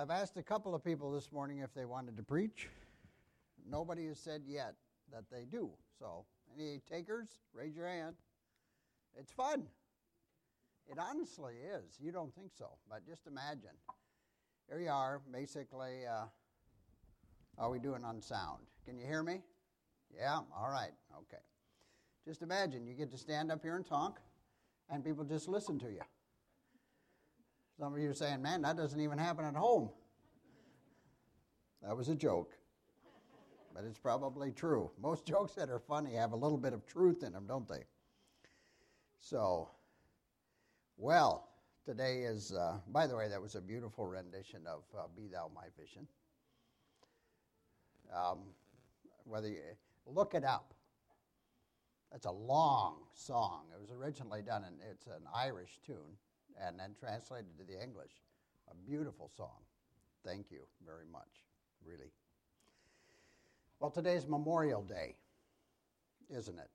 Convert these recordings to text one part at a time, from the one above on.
I've asked a couple of people this morning if they wanted to preach. Nobody has said yet that they do. So, any takers, raise your hand. It's fun. It honestly is. You don't think so, but just imagine. Here you are, basically. Uh, are we doing on sound? Can you hear me? Yeah? All right. Okay. Just imagine you get to stand up here and talk, and people just listen to you. Some of you are saying, man, that doesn't even happen at home. That was a joke, but it's probably true. Most jokes that are funny have a little bit of truth in them, don't they? So, well, today is, uh, by the way, that was a beautiful rendition of uh, Be Thou My Vision. Um, whether you look it up, it's a long song. It was originally done, in, it's an Irish tune and then translated to the English. A beautiful song. Thank you very much, really. Well, today's Memorial Day, isn't it?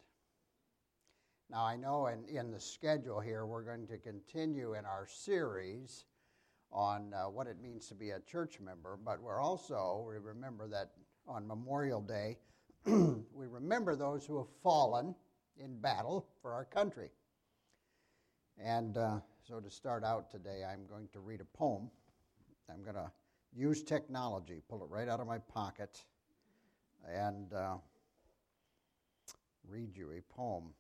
Now, I know in, in the schedule here, we're going to continue in our series on uh, what it means to be a church member, but we're also, we remember that on Memorial Day, we remember those who have fallen in battle for our country. And uh, so, to start out today, I'm going to read a poem. I'm going to use technology, pull it right out of my pocket, and uh, read you a poem.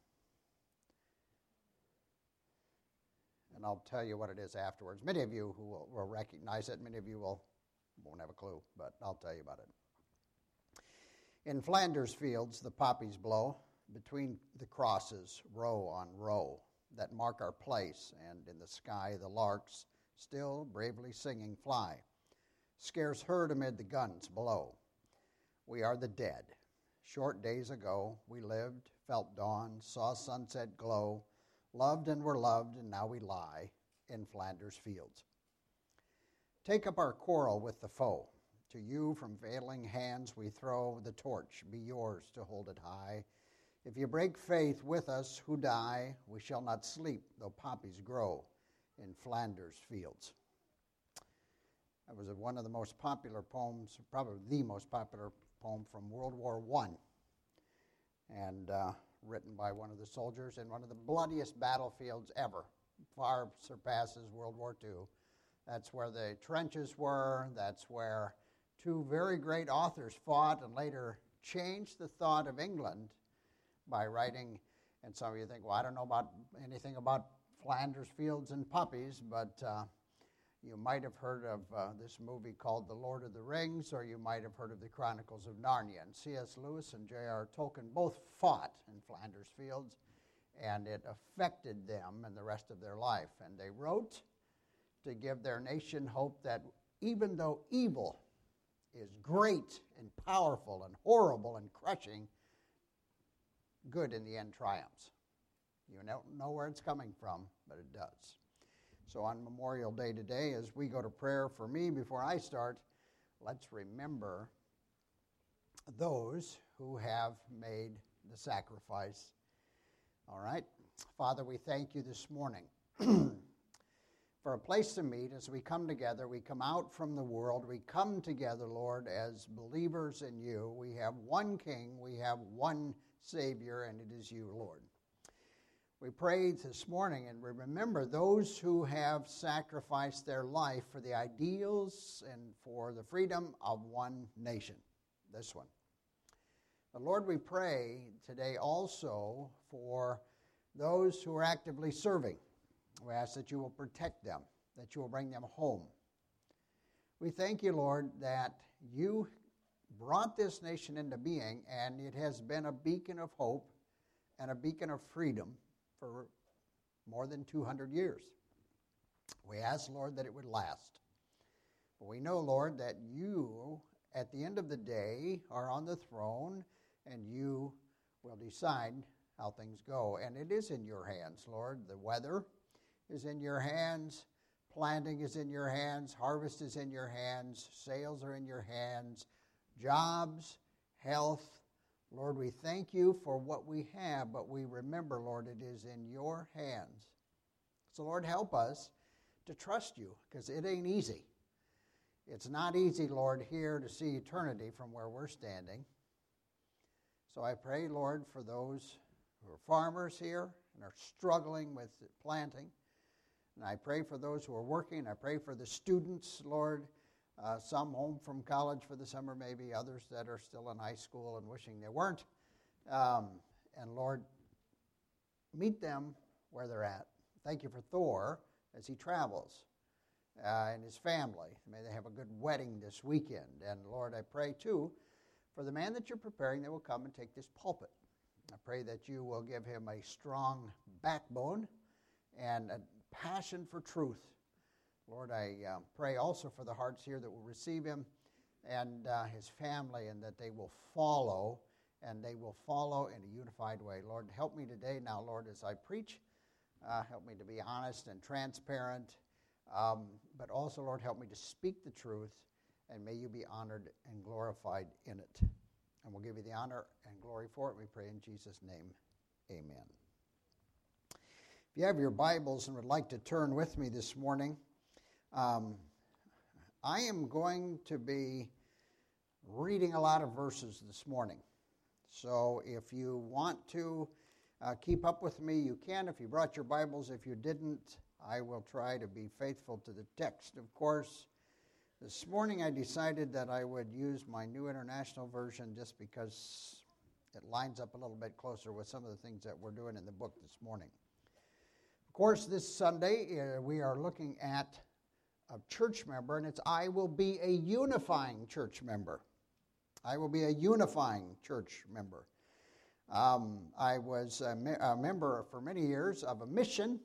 And I'll tell you what it is afterwards. Many of you who will, will recognize it, many of you will, won't have a clue, but I'll tell you about it. In Flanders fields, the poppies blow between the crosses, row on row that mark our place, and in the sky the larks, still bravely singing, fly, scarce heard amid the guns below. We are the dead. Short days ago we lived, felt dawn, saw sunset glow, loved and were loved, and now we lie in Flanders fields. Take up our quarrel with the foe. To you from failing hands we throw the torch, be yours to hold it high if you break faith with us who die, we shall not sleep, though poppies grow in Flanders fields. That was one of the most popular poems, probably the most popular poem from World War I, and uh, written by one of the soldiers in one of the bloodiest battlefields ever. Far surpasses World War II. That's where the trenches were, that's where two very great authors fought and later changed the thought of England by writing. And some of you think, well, I don't know about anything about Flanders fields and Puppies, but uh, you might have heard of uh, this movie called The Lord of the Rings, or you might have heard of the Chronicles of Narnia. And C.S. Lewis and J.R. Tolkien both fought in Flanders fields, and it affected them and the rest of their life. And they wrote to give their nation hope that even though evil is great and powerful and horrible and crushing, good in the end triumphs. You don't know where it's coming from, but it does. So on Memorial Day today, as we go to prayer for me before I start, let's remember those who have made the sacrifice. All right? Father, we thank you this morning for a place to meet as we come together. We come out from the world. We come together, Lord, as believers in you. We have one King, we have one Savior, and it is you, Lord. We pray this morning and we remember those who have sacrificed their life for the ideals and for the freedom of one nation, this one. But Lord, we pray today also for those who are actively serving. We ask that you will protect them, that you will bring them home. We thank you, Lord, that you brought this nation into being, and it has been a beacon of hope and a beacon of freedom for more than 200 years. We ask, Lord, that it would last. But we know, Lord, that you, at the end of the day, are on the throne and you will decide how things go. And it is in your hands, Lord. The weather is in your hands, planting is in your hands, harvest is in your hands, sales are in your hands jobs, health. Lord, we thank you for what we have, but we remember, Lord, it is in your hands. So, Lord, help us to trust you because it ain't easy. It's not easy, Lord, here to see eternity from where we're standing. So I pray, Lord, for those who are farmers here and are struggling with planting. And I pray for those who are working. I pray for the students, Lord, uh, some home from college for the summer, maybe others that are still in high school and wishing they weren't. Um, and Lord, meet them where they're at. Thank you for Thor as he travels uh, and his family. May they have a good wedding this weekend. And Lord, I pray too for the man that you're preparing that will come and take this pulpit. I pray that you will give him a strong backbone and a passion for truth. Lord, I uh, pray also for the hearts here that will receive him and uh, his family and that they will follow and they will follow in a unified way. Lord, help me today now, Lord, as I preach. Uh, help me to be honest and transparent um, but also, Lord, help me to speak the truth, and may you be honored and glorified in it. And we'll give you the honor and glory for it. We pray in Jesus' name. Amen. If you have your Bibles and would like to turn with me this morning, um, I am going to be reading a lot of verses this morning. So if you want to uh, keep up with me, you can. If you brought your Bibles, if you didn't, I will try to be faithful to the text, of course. This morning I decided that I would use my New International Version just because it lines up a little bit closer with some of the things that we're doing in the book this morning. Of course, this Sunday uh, we are looking at a church member, and it's I will be a unifying church member. I will be a unifying church member. Um, I was a, me- a member for many years of a mission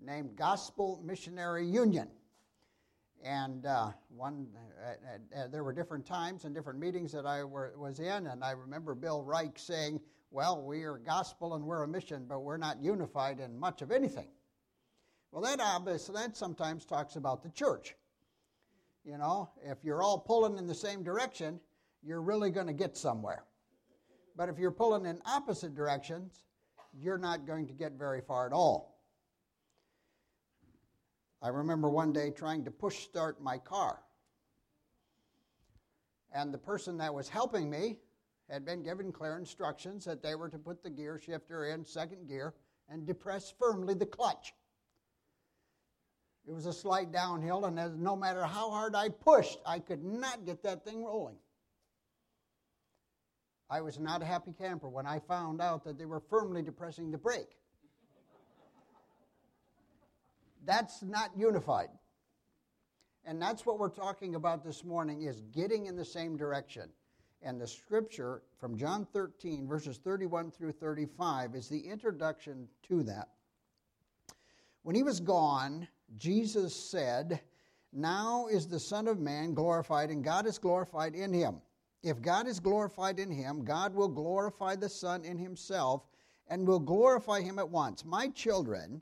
named Gospel Missionary Union. And uh, one, uh, uh, there were different times and different meetings that I were, was in, and I remember Bill Reich saying, "Well, we are gospel and we're a mission, but we're not unified in much of anything." Well, that obviously that sometimes talks about the church. You know, if you're all pulling in the same direction, you're really going to get somewhere. But if you're pulling in opposite directions, you're not going to get very far at all. I remember one day trying to push start my car. And the person that was helping me had been given clear instructions that they were to put the gear shifter in second gear and depress firmly the clutch. It was a slight downhill, and as, no matter how hard I pushed, I could not get that thing rolling. I was not a happy camper when I found out that they were firmly depressing the brake. That's not unified. And that's what we're talking about this morning is getting in the same direction. And the scripture from John 13 verses 31 through 35 is the introduction to that. When he was gone, Jesus said, "Now is the Son of man glorified and God is glorified in him. If God is glorified in him, God will glorify the Son in himself and will glorify him at once. My children,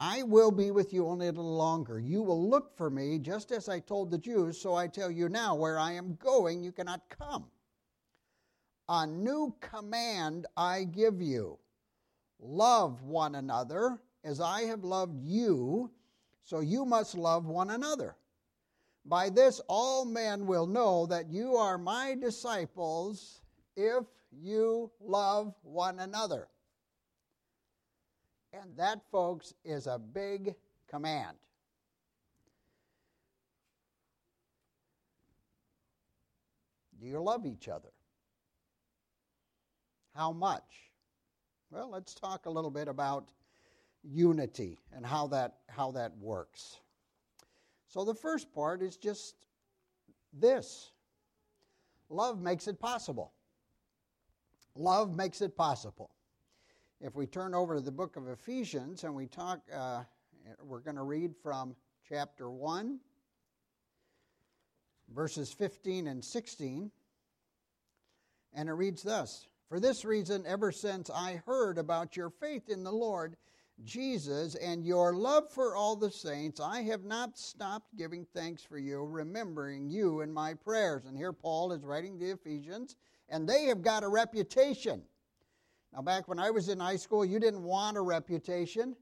I will be with you only a little longer. You will look for me, just as I told the Jews, so I tell you now, where I am going, you cannot come. A new command I give you love one another as I have loved you, so you must love one another. By this, all men will know that you are my disciples if you love one another. And that, folks, is a big command. Do you love each other? How much? Well, let's talk a little bit about unity and how that, how that works. So, the first part is just this love makes it possible. Love makes it possible. If we turn over to the book of Ephesians and we talk, uh, we're going to read from chapter 1, verses 15 and 16. And it reads thus For this reason, ever since I heard about your faith in the Lord Jesus and your love for all the saints, I have not stopped giving thanks for you, remembering you in my prayers. And here Paul is writing the Ephesians, and they have got a reputation now, back when I was in high school, you didn't want a reputation,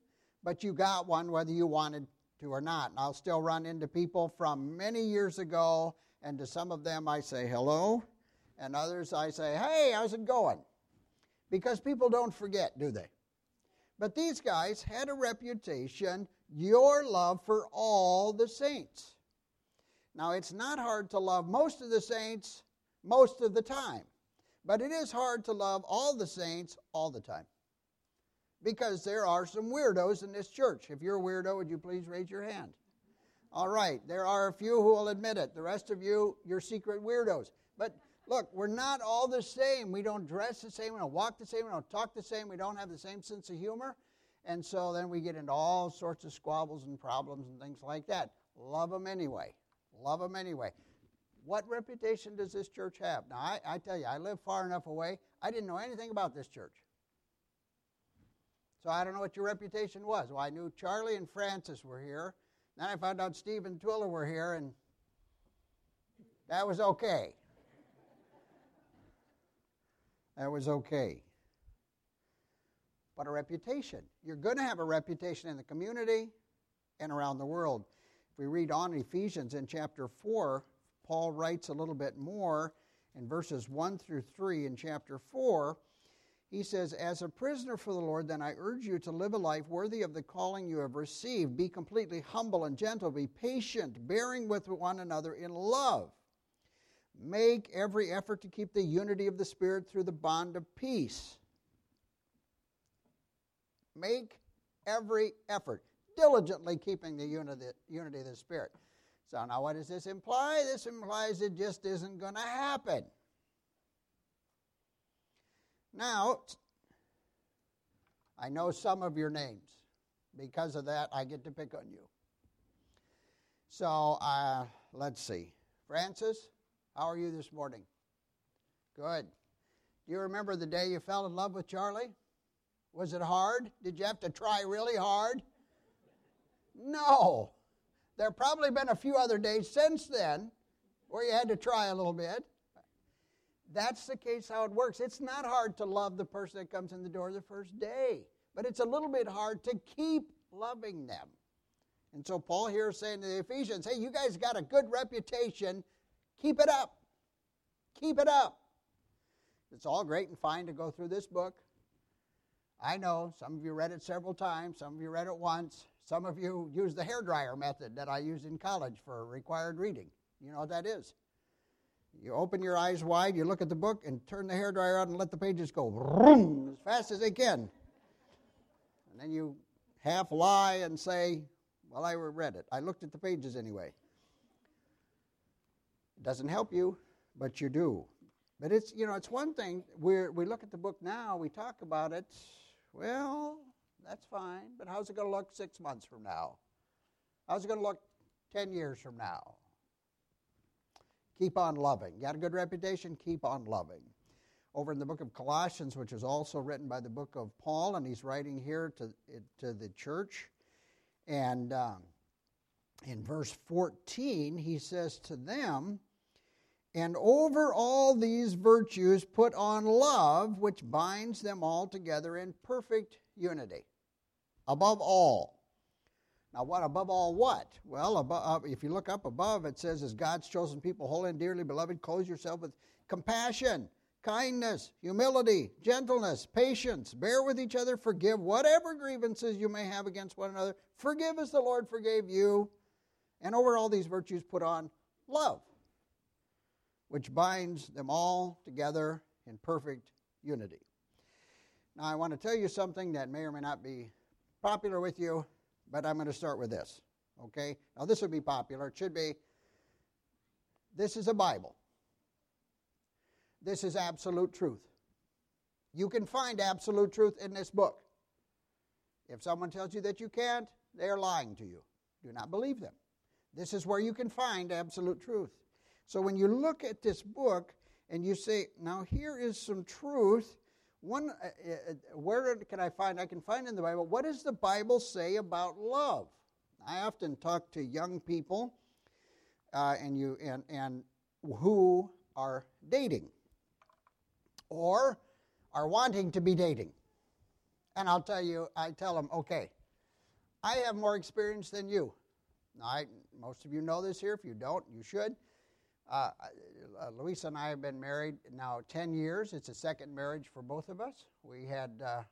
but you got one whether you wanted to or not. And I'll still run into people from many years ago and to some of them I say hello, and others I say, hey, how's it going? Because people don't forget, do they? But these guys had a reputation, your love for all the saints. Now, it's not hard to love most of the saints most of the time, but it is hard to love all the saints all the time. Because there are some weirdos in this church. If you're a weirdo, would you please raise your hand? All right, there are a few who will admit it. The rest of you, you're secret weirdos. But look, we're not all the same. We don't dress the same, we don't walk the same, we don't talk the same, we don't have the same sense of humor. And so then we get into all sorts of squabbles and problems and things like that. Love them anyway. Love them anyway. What reputation does this church have? Now, I, I tell you, I live far enough away, I didn't know anything about this church. So I don't know what your reputation was. Well, I knew Charlie and Francis were here. Then I found out Steve and Twiller were here, and that was okay. That was okay. But a reputation. You're going to have a reputation in the community and around the world. If we read on Ephesians in chapter 4, Paul writes a little bit more in verses 1 through 3 in chapter 4 he says, As a prisoner for the Lord, then I urge you to live a life worthy of the calling you have received. Be completely humble and gentle. Be patient, bearing with one another in love. Make every effort to keep the unity of the Spirit through the bond of peace. Make every effort, diligently keeping the unity, of the Spirit. So, now what does this imply? This implies it just isn't going to happen. Now, I know some of your names. Because of that, I get to pick on you. So, uh, let's see. Francis, how are you this morning? Good. Do you remember the day you fell in love with Charlie? Was it hard? Did you have to try really hard? No. There have probably been a few other days since then where you had to try a little bit. That's the case how it works. It's not hard to love the person that comes in the door the first day, but it's a little bit hard to keep loving them. And so Paul here is saying to the Ephesians, hey, you guys got a good reputation. Keep it up. Keep it up. It's all great and fine to go through this book. I know some of you read it several times, some of you read it once, some of you use the hair dryer method that I used in college for required reading. You know what that is? You open your eyes wide, you look at the book, and turn the hair dryer out and let the pages go vroom, as fast as they can. And then you half lie and say, Well, I read it. I looked at the pages anyway. It doesn't help you, but you do. But it's, you know, it's one thing. we we look at the book now, we talk about it. Well, that's fine, but how's it going to look six months from now? How's it going to look 10 years from now? Keep on loving. Got a good reputation? Keep on loving. Over in the book of Colossians, which is also written by the book of Paul, and he's writing here to, to the church. And um, in verse 14, he says to them, And over all these virtues put on love, which binds them all together in perfect unity. Above all, now, what above all what? Well, above, uh, if you look up above, it says, As God's chosen people, holy and dearly beloved, clothe yourself with compassion, kindness, humility, gentleness, patience. Bear with each other, forgive whatever grievances you may have against one another. Forgive as the Lord forgave you. And over all these virtues, put on love, which binds them all together in perfect unity. Now, I want to tell you something that may or may not be popular with you but I'm going to start with this. Okay? Now, this would be popular. It should be this is a Bible. This is absolute truth. You can find absolute truth in this book. If someone tells you that you can't, they are lying to you. Do not believe them. This is where you can find absolute truth. So when you look at this book and you say, now here is some truth one, uh, uh, where can I find? I can find in the Bible. What does the Bible say about love? I often talk to young people, uh, and you and and who are dating, or are wanting to be dating, and I'll tell you. I tell them, okay, I have more experience than you. I, most of you know this here. If you don't, you should. Uh, uh, Louisa and I have been married now 10 years. It's a second marriage for both of us. We had, uh,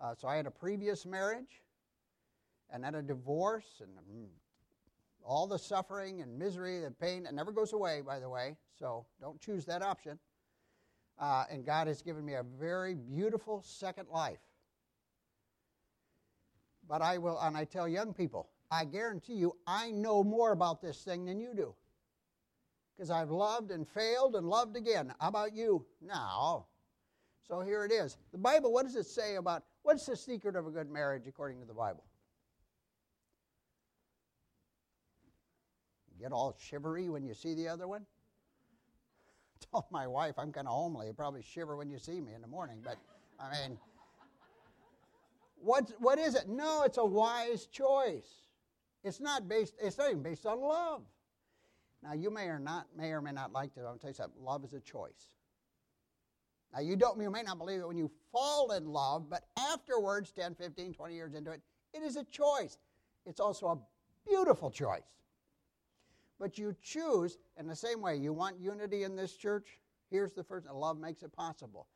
uh so I had a previous marriage and then a divorce and mm, all the suffering and misery and pain. It never goes away, by the way, so don't choose that option. Uh, and God has given me a very beautiful second life. But I will, and I tell young people, I guarantee you, I know more about this thing than you do. Because I've loved and failed and loved again. How about you? Now. So here it is. The Bible, what does it say about what's the secret of a good marriage according to the Bible? Get all shivery when you see the other one? I told my wife I'm kind of homely. You probably shiver when you see me in the morning, but I mean, what, what is it? No, it's a wise choice. It's not based, it's not even based on love. Now you may or not may or may not like this. I'll tell you something. Love is a choice. Now you don't you may not believe it when you fall in love, but afterwards, 10, 15, 20 years into it, it is a choice. It's also a beautiful choice. But you choose in the same way. You want unity in this church? Here's the first love makes it possible.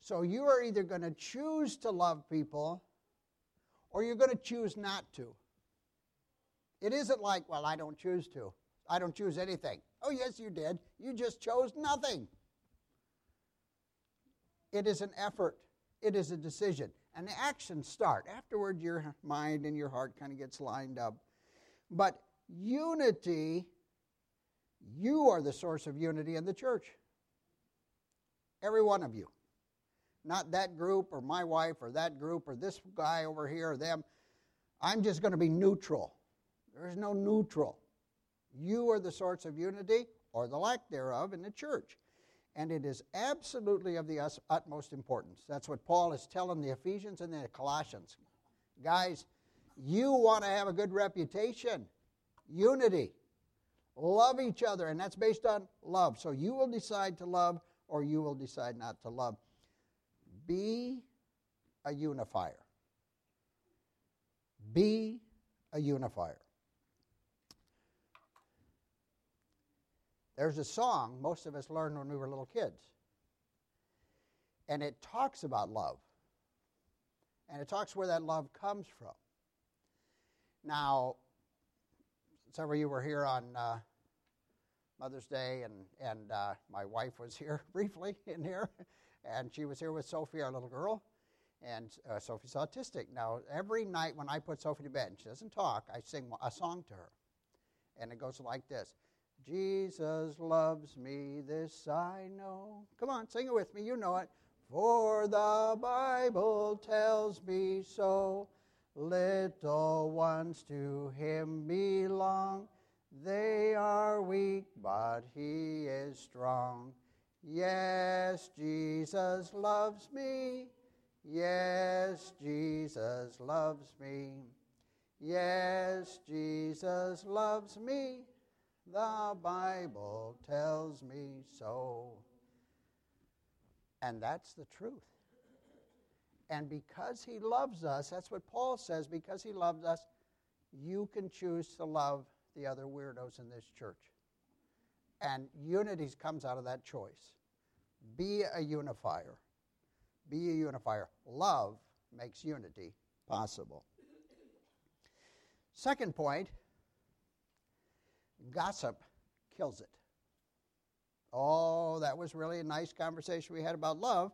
So you are either going to choose to love people or you're going to choose not to. It isn't like, well, I don't choose to. I don't choose anything. Oh, yes, you did. You just chose nothing. It is an effort, it is a decision. And the actions start. Afterward, your mind and your heart kind of gets lined up. But unity, you are the source of unity in the church. Every one of you not that group or my wife or that group or this guy over here or them. I'm just going to be neutral. There is no neutral. You are the source of unity or the lack thereof in the church. And it is absolutely of the utmost importance. That's what Paul is telling the Ephesians and the Colossians. Guys, you want to have a good reputation, unity, love each other, and that's based on love. So you will decide to love or you will decide not to love. Be a unifier. Be a unifier. There's a song most of us learned when we were little kids. And it talks about love. And it talks where that love comes from. Now, several of you were here on uh, Mother's Day, and, and uh, my wife was here briefly in here and she was here with Sophie, our little girl, and uh, Sophie's autistic. Now, every night when I put Sophie to bed, and she doesn't talk, I sing a song to her, and it goes like this. Jesus loves me, this I know. Come on, sing it with me, you know it. For the Bible tells me so. Little ones to him belong. They are weak, but he is strong. Yes, Jesus loves me. Yes, Jesus loves me. Yes, Jesus loves me. The Bible tells me so. And that's the truth. And because he loves us, that's what Paul says, because he loves us, you can choose to love the other weirdos in this church. And unity comes out of that choice. Be a unifier. Be a unifier. Love makes unity possible. Second point gossip kills it. Oh, that was really a nice conversation we had about love.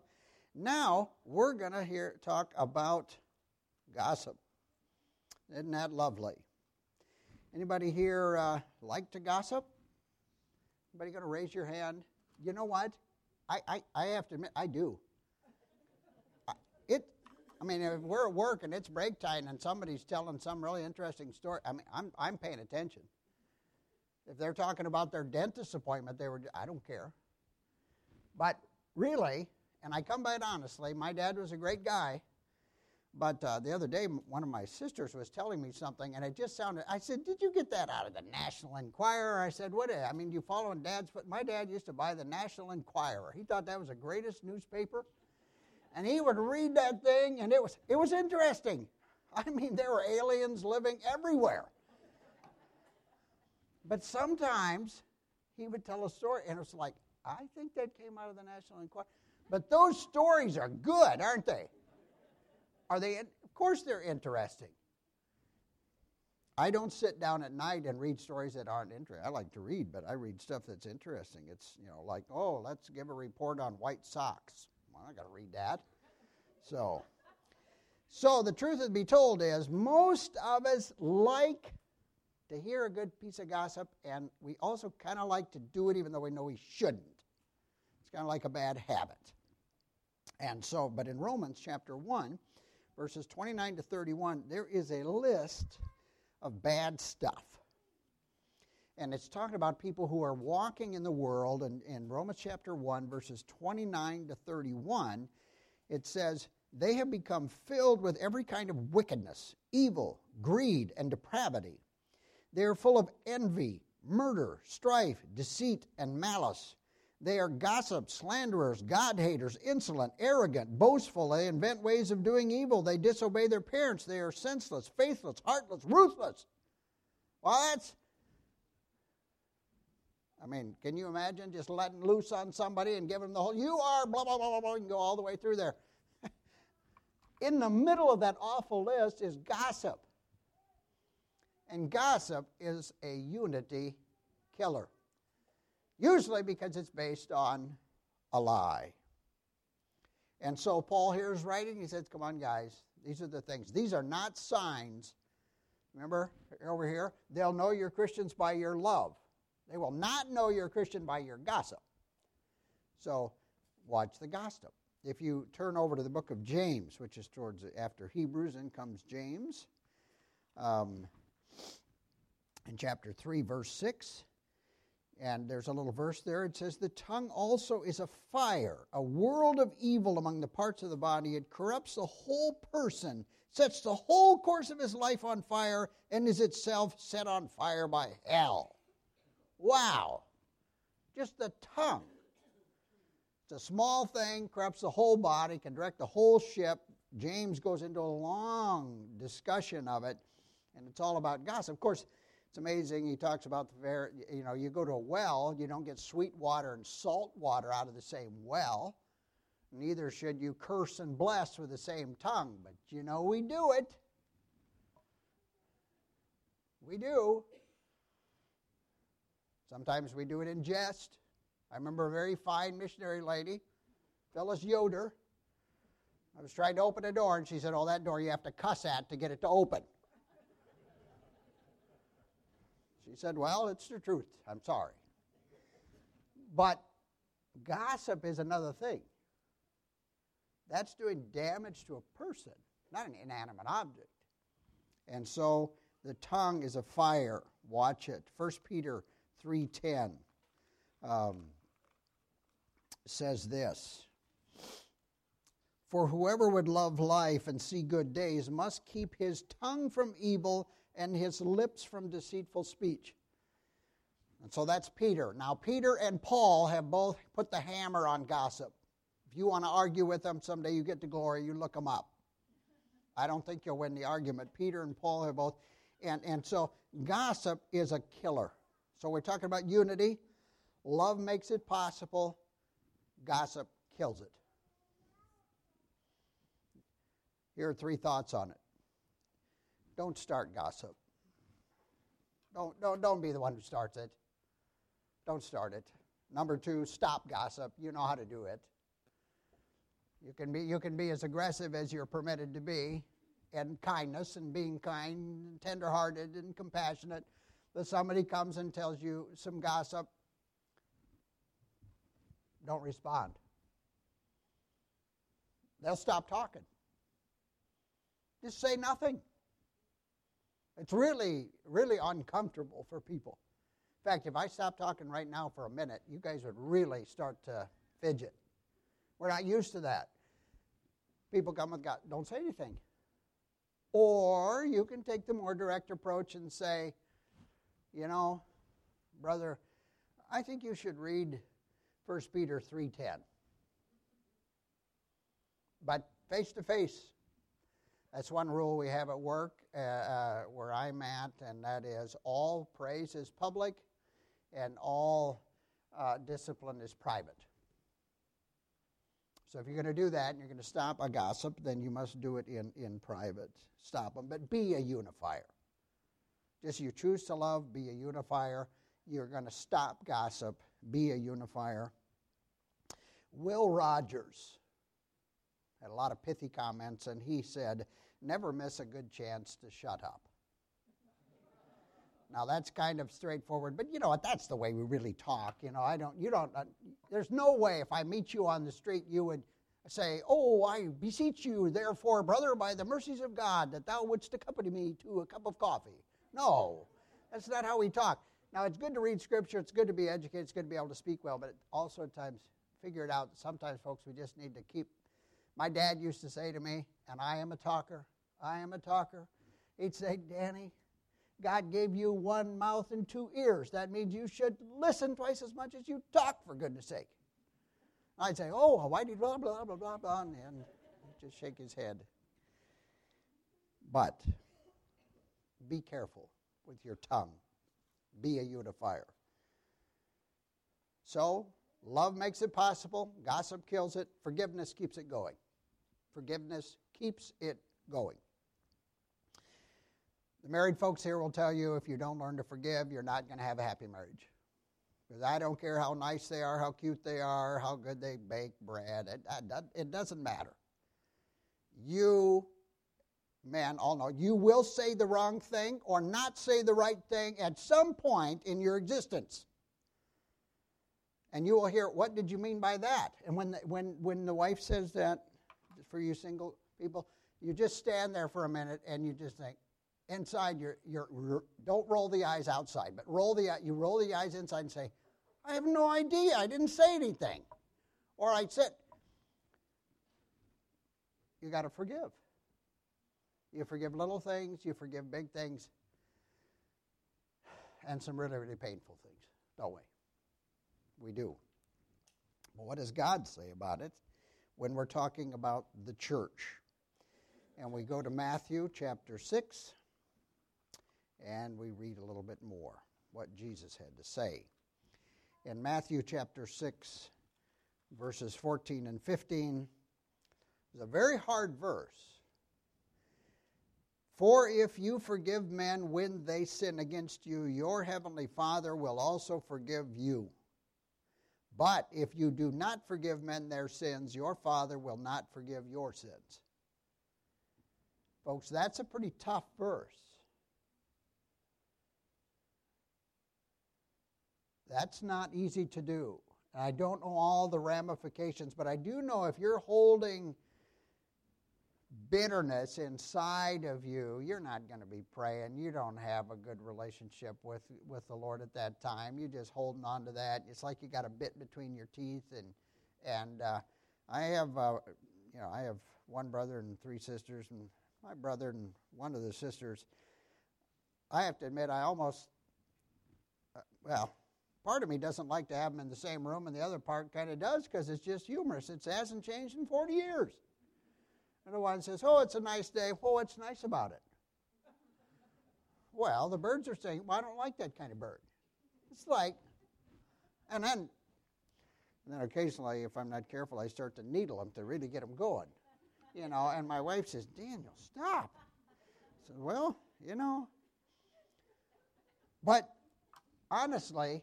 Now we're going to hear talk about gossip. Isn't that lovely? Anybody here uh, like to gossip? Anybody going to raise your hand? You know what? I, I, I have to admit, I do. It, I mean, if we're at work and it's break time and somebody's telling some really interesting story, I mean, I'm, I'm paying attention. If they're talking about their dentist appointment, they were, I don't care. But really, and I come by it honestly, my dad was a great guy, but uh, the other day, one of my sisters was telling me something, and it just sounded. I said, "Did you get that out of the National Enquirer?" I said, "What? I mean, you following Dad's?" foot?" my dad used to buy the National Enquirer. He thought that was the greatest newspaper, and he would read that thing, and it was it was interesting. I mean, there were aliens living everywhere. But sometimes he would tell a story, and it's like, I think that came out of the National Enquirer. But those stories are good, aren't they? Are they? Of course, they're interesting. I don't sit down at night and read stories that aren't interesting. I like to read, but I read stuff that's interesting. It's, you know, like, oh, let's give a report on white socks. Well, I got to read that. So, so the truth to be told is most of us like to hear a good piece of gossip, and we also kind of like to do it even though we know we shouldn't. It's kind of like a bad habit. And so, but in Romans chapter 1, verses 29 to 31, there is a list of bad stuff. And it's talking about people who are walking in the world. And in Romans chapter 1, verses 29 to 31, it says, They have become filled with every kind of wickedness, evil, greed, and depravity. They are full of envy, murder, strife, deceit, and malice. They are gossips, slanderers, God haters, insolent, arrogant, boastful. They invent ways of doing evil. They disobey their parents. They are senseless, faithless, heartless, ruthless. Well, that's. I mean, can you imagine just letting loose on somebody and giving them the whole, you are blah, blah, blah, blah, blah, and go all the way through there? In the middle of that awful list is gossip. And gossip is a unity killer usually because it's based on a lie. And so Paul here is writing, he says, Come on, guys, these are the things. These are not signs. Remember over here? They'll know you're Christians by your love. They will not know you're Christian by your gossip. So watch the gossip. If you turn over to the book of James, which is towards after Hebrews, then comes James. Um, in chapter 3, verse 6. And there's a little verse there. It says, The tongue also is a fire, a world of evil among the parts of the body. It corrupts the whole person, sets the whole course of his life on fire, and is itself set on fire by hell. Wow. Just the tongue. It's a small thing, corrupts the whole body, can direct the whole ship. James goes into a long discussion of it, and it's all about gossip. Of course, it's amazing. He talks about the very, you know, you go to a well, you don't get sweet water and salt water out of the same well. Neither should you curse and bless with the same tongue. But you know, we do it. We do. Sometimes we do it in jest. I remember a very fine missionary lady, Phyllis Yoder. I was trying to open a door, and she said, Oh, that door you have to cuss at to get it to open. She said, Well, it's the truth. I'm sorry. But gossip is another thing. That's doing damage to a person, not an inanimate object. And so the tongue is a fire. Watch it. 1 Peter 3.10 um, says this. For whoever would love life and see good days must keep his tongue from evil and his lips from deceitful speech. And so that's Peter. Now, Peter and Paul have both put the hammer on gossip. If you want to argue with them someday, you get to glory, you look them up. I don't think you'll win the argument. Peter and Paul have both. And, and so gossip is a killer. So we're talking about unity. Love makes it possible, gossip kills it. Here are three thoughts on it. Don't start gossip. Don't, don't, don't be the one who starts it. Don't start it. Number two, stop gossip. You know how to do it. You can be, you can be as aggressive as you're permitted to be, and kindness and being kind, and tenderhearted and compassionate. But somebody comes and tells you some gossip, don't respond. They'll stop talking. Just say nothing. It's really, really uncomfortable for people. In fact, if I stop talking right now for a minute, you guys would really start to fidget. We're not used to that. People come with God, don't say anything. Or you can take the more direct approach and say, you know, brother, I think you should read 1 Peter 3:10. But face to face, that's one rule we have at work uh, uh, where I'm at, and that is all praise is public and all uh, discipline is private. So if you're going to do that and you're going to stop a gossip, then you must do it in, in private. Stop them, but be a unifier. Just you choose to love, be a unifier. You're going to stop gossip, be a unifier. Will Rogers had a lot of pithy comments, and he said, Never miss a good chance to shut up. Now that's kind of straightforward, but you know what? That's the way we really talk. You know, I don't. You don't. Uh, there's no way if I meet you on the street, you would say, "Oh, I beseech you, therefore, brother, by the mercies of God, that thou wouldst accompany me to a cup of coffee." No, that's not how we talk. Now it's good to read scripture. It's good to be educated. It's good to be able to speak well, but also at times figure it out. Sometimes, folks, we just need to keep. My dad used to say to me, and I am a talker. I am a talker. He'd say, Danny, God gave you one mouth and two ears. That means you should listen twice as much as you talk, for goodness sake. I'd say, oh, why did blah, blah, blah, blah, blah, and just shake his head. But be careful with your tongue. Be a unifier. So, love makes it possible, gossip kills it, forgiveness keeps it going. Forgiveness keeps it going. The married folks here will tell you if you don't learn to forgive, you're not going to have a happy marriage. Because I don't care how nice they are, how cute they are, how good they bake bread, it, it doesn't matter. You, men, all know, you will say the wrong thing or not say the right thing at some point in your existence. And you will hear, what did you mean by that? And when the, when, when the wife says that, for you single people, you just stand there for a minute and you just think, inside your, your don't roll the eyes outside, but roll the you roll the eyes inside and say, I have no idea. I didn't say anything. Or I said, you got to forgive. You forgive little things, you forgive big things, and some really, really painful things, don't we? We do. But what does God say about it when we're talking about the church? And we go to Matthew chapter 6 and we read a little bit more what Jesus had to say. In Matthew chapter 6, verses 14 and 15, is a very hard verse. For if you forgive men when they sin against you, your heavenly Father will also forgive you. But if you do not forgive men their sins, your Father will not forgive your sins. Folks, that's a pretty tough verse. That's not easy to do. And I don't know all the ramifications, but I do know if you're holding bitterness inside of you, you're not going to be praying. You don't have a good relationship with, with the Lord at that time. You're just holding on to that. It's like you got a bit between your teeth. And, and uh, I have, uh, you know, I have one brother and three sisters, and my brother and one of the sisters, I have to admit, I almost, uh, well, part of me doesn't like to have them in the same room, and the other part kind of does because it's just humorous. It hasn't changed in 40 years. And the one says, Oh, it's a nice day. Well, what's nice about it? Well, the birds are saying, Well, I don't like that kind of bird. It's like, and then, and then occasionally, if I'm not careful, I start to needle them to really get them going. You know, and my wife says, Daniel, stop. I said, Well, you know. But honestly,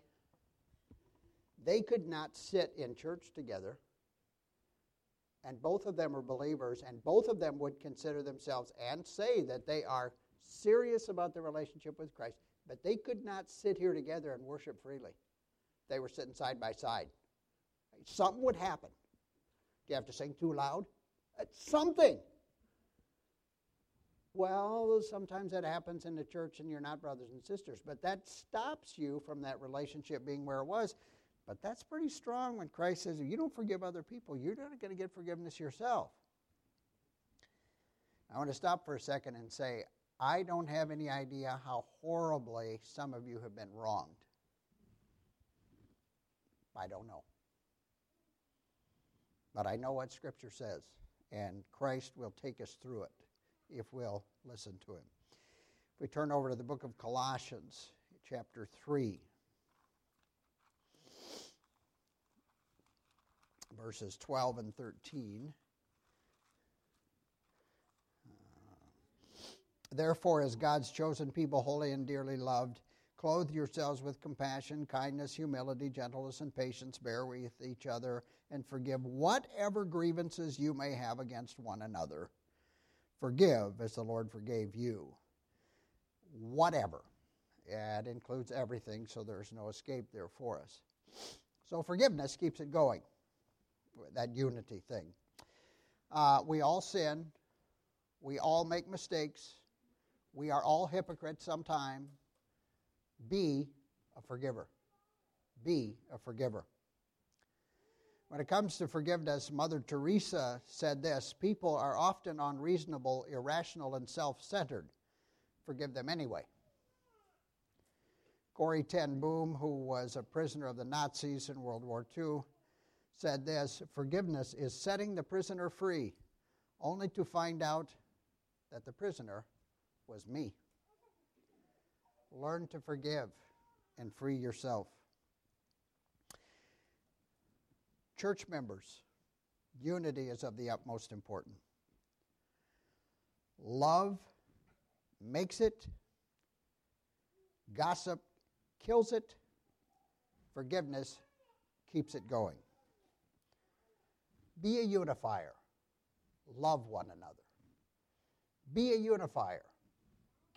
they could not sit in church together, and both of them are believers, and both of them would consider themselves and say that they are serious about their relationship with Christ, but they could not sit here together and worship freely. They were sitting side by side. Something would happen. Do you have to sing too loud? Uh, something. Well, sometimes that happens in the church and you're not brothers and sisters, but that stops you from that relationship being where it was. But that's pretty strong when Christ says, if you don't forgive other people, you're not going to get forgiveness yourself. I want to stop for a second and say, I don't have any idea how horribly some of you have been wronged. I don't know. But I know what Scripture says, and Christ will take us through it if we'll listen to Him. If we turn over to the book of Colossians, chapter 3. Verses 12 and 13. Uh, Therefore, as God's chosen people, holy and dearly loved, clothe yourselves with compassion, kindness, humility, gentleness, and patience. Bear with each other and forgive whatever grievances you may have against one another. Forgive as the Lord forgave you. Whatever. It includes everything, so there's no escape there for us. So forgiveness keeps it going, that unity thing. Uh, we all sin, we all make mistakes, we are all hypocrites sometime. Be a forgiver. Be a forgiver. When it comes to forgiveness, Mother Teresa said this People are often unreasonable, irrational, and self centered. Forgive them anyway. Corrie ten Boom, who was a prisoner of the Nazis in World War II, said this Forgiveness is setting the prisoner free, only to find out that the prisoner was me. Learn to forgive and free yourself. Church members, unity is of the utmost importance. Love makes it, gossip kills it, forgiveness keeps it going. Be a unifier. Love one another. Be a unifier.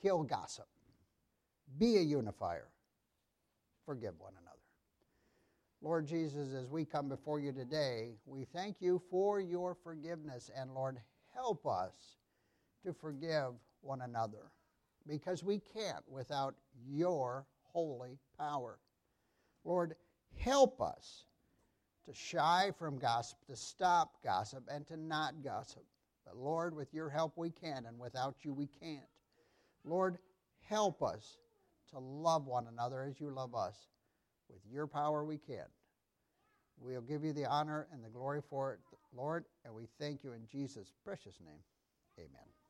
Kill gossip. Be a unifier. Forgive one another. Lord Jesus, as we come before you today, we thank you for your forgiveness. And Lord, help us to forgive one another because we can't without your holy power. Lord, help us to shy from gossip, to stop gossip, and to not gossip. But Lord, with your help we can, and without you we can't. Lord, help us to love one another as you love us. With your power, we can. We'll give you the honor and the glory for it, Lord, and we thank you in Jesus' precious name. Amen.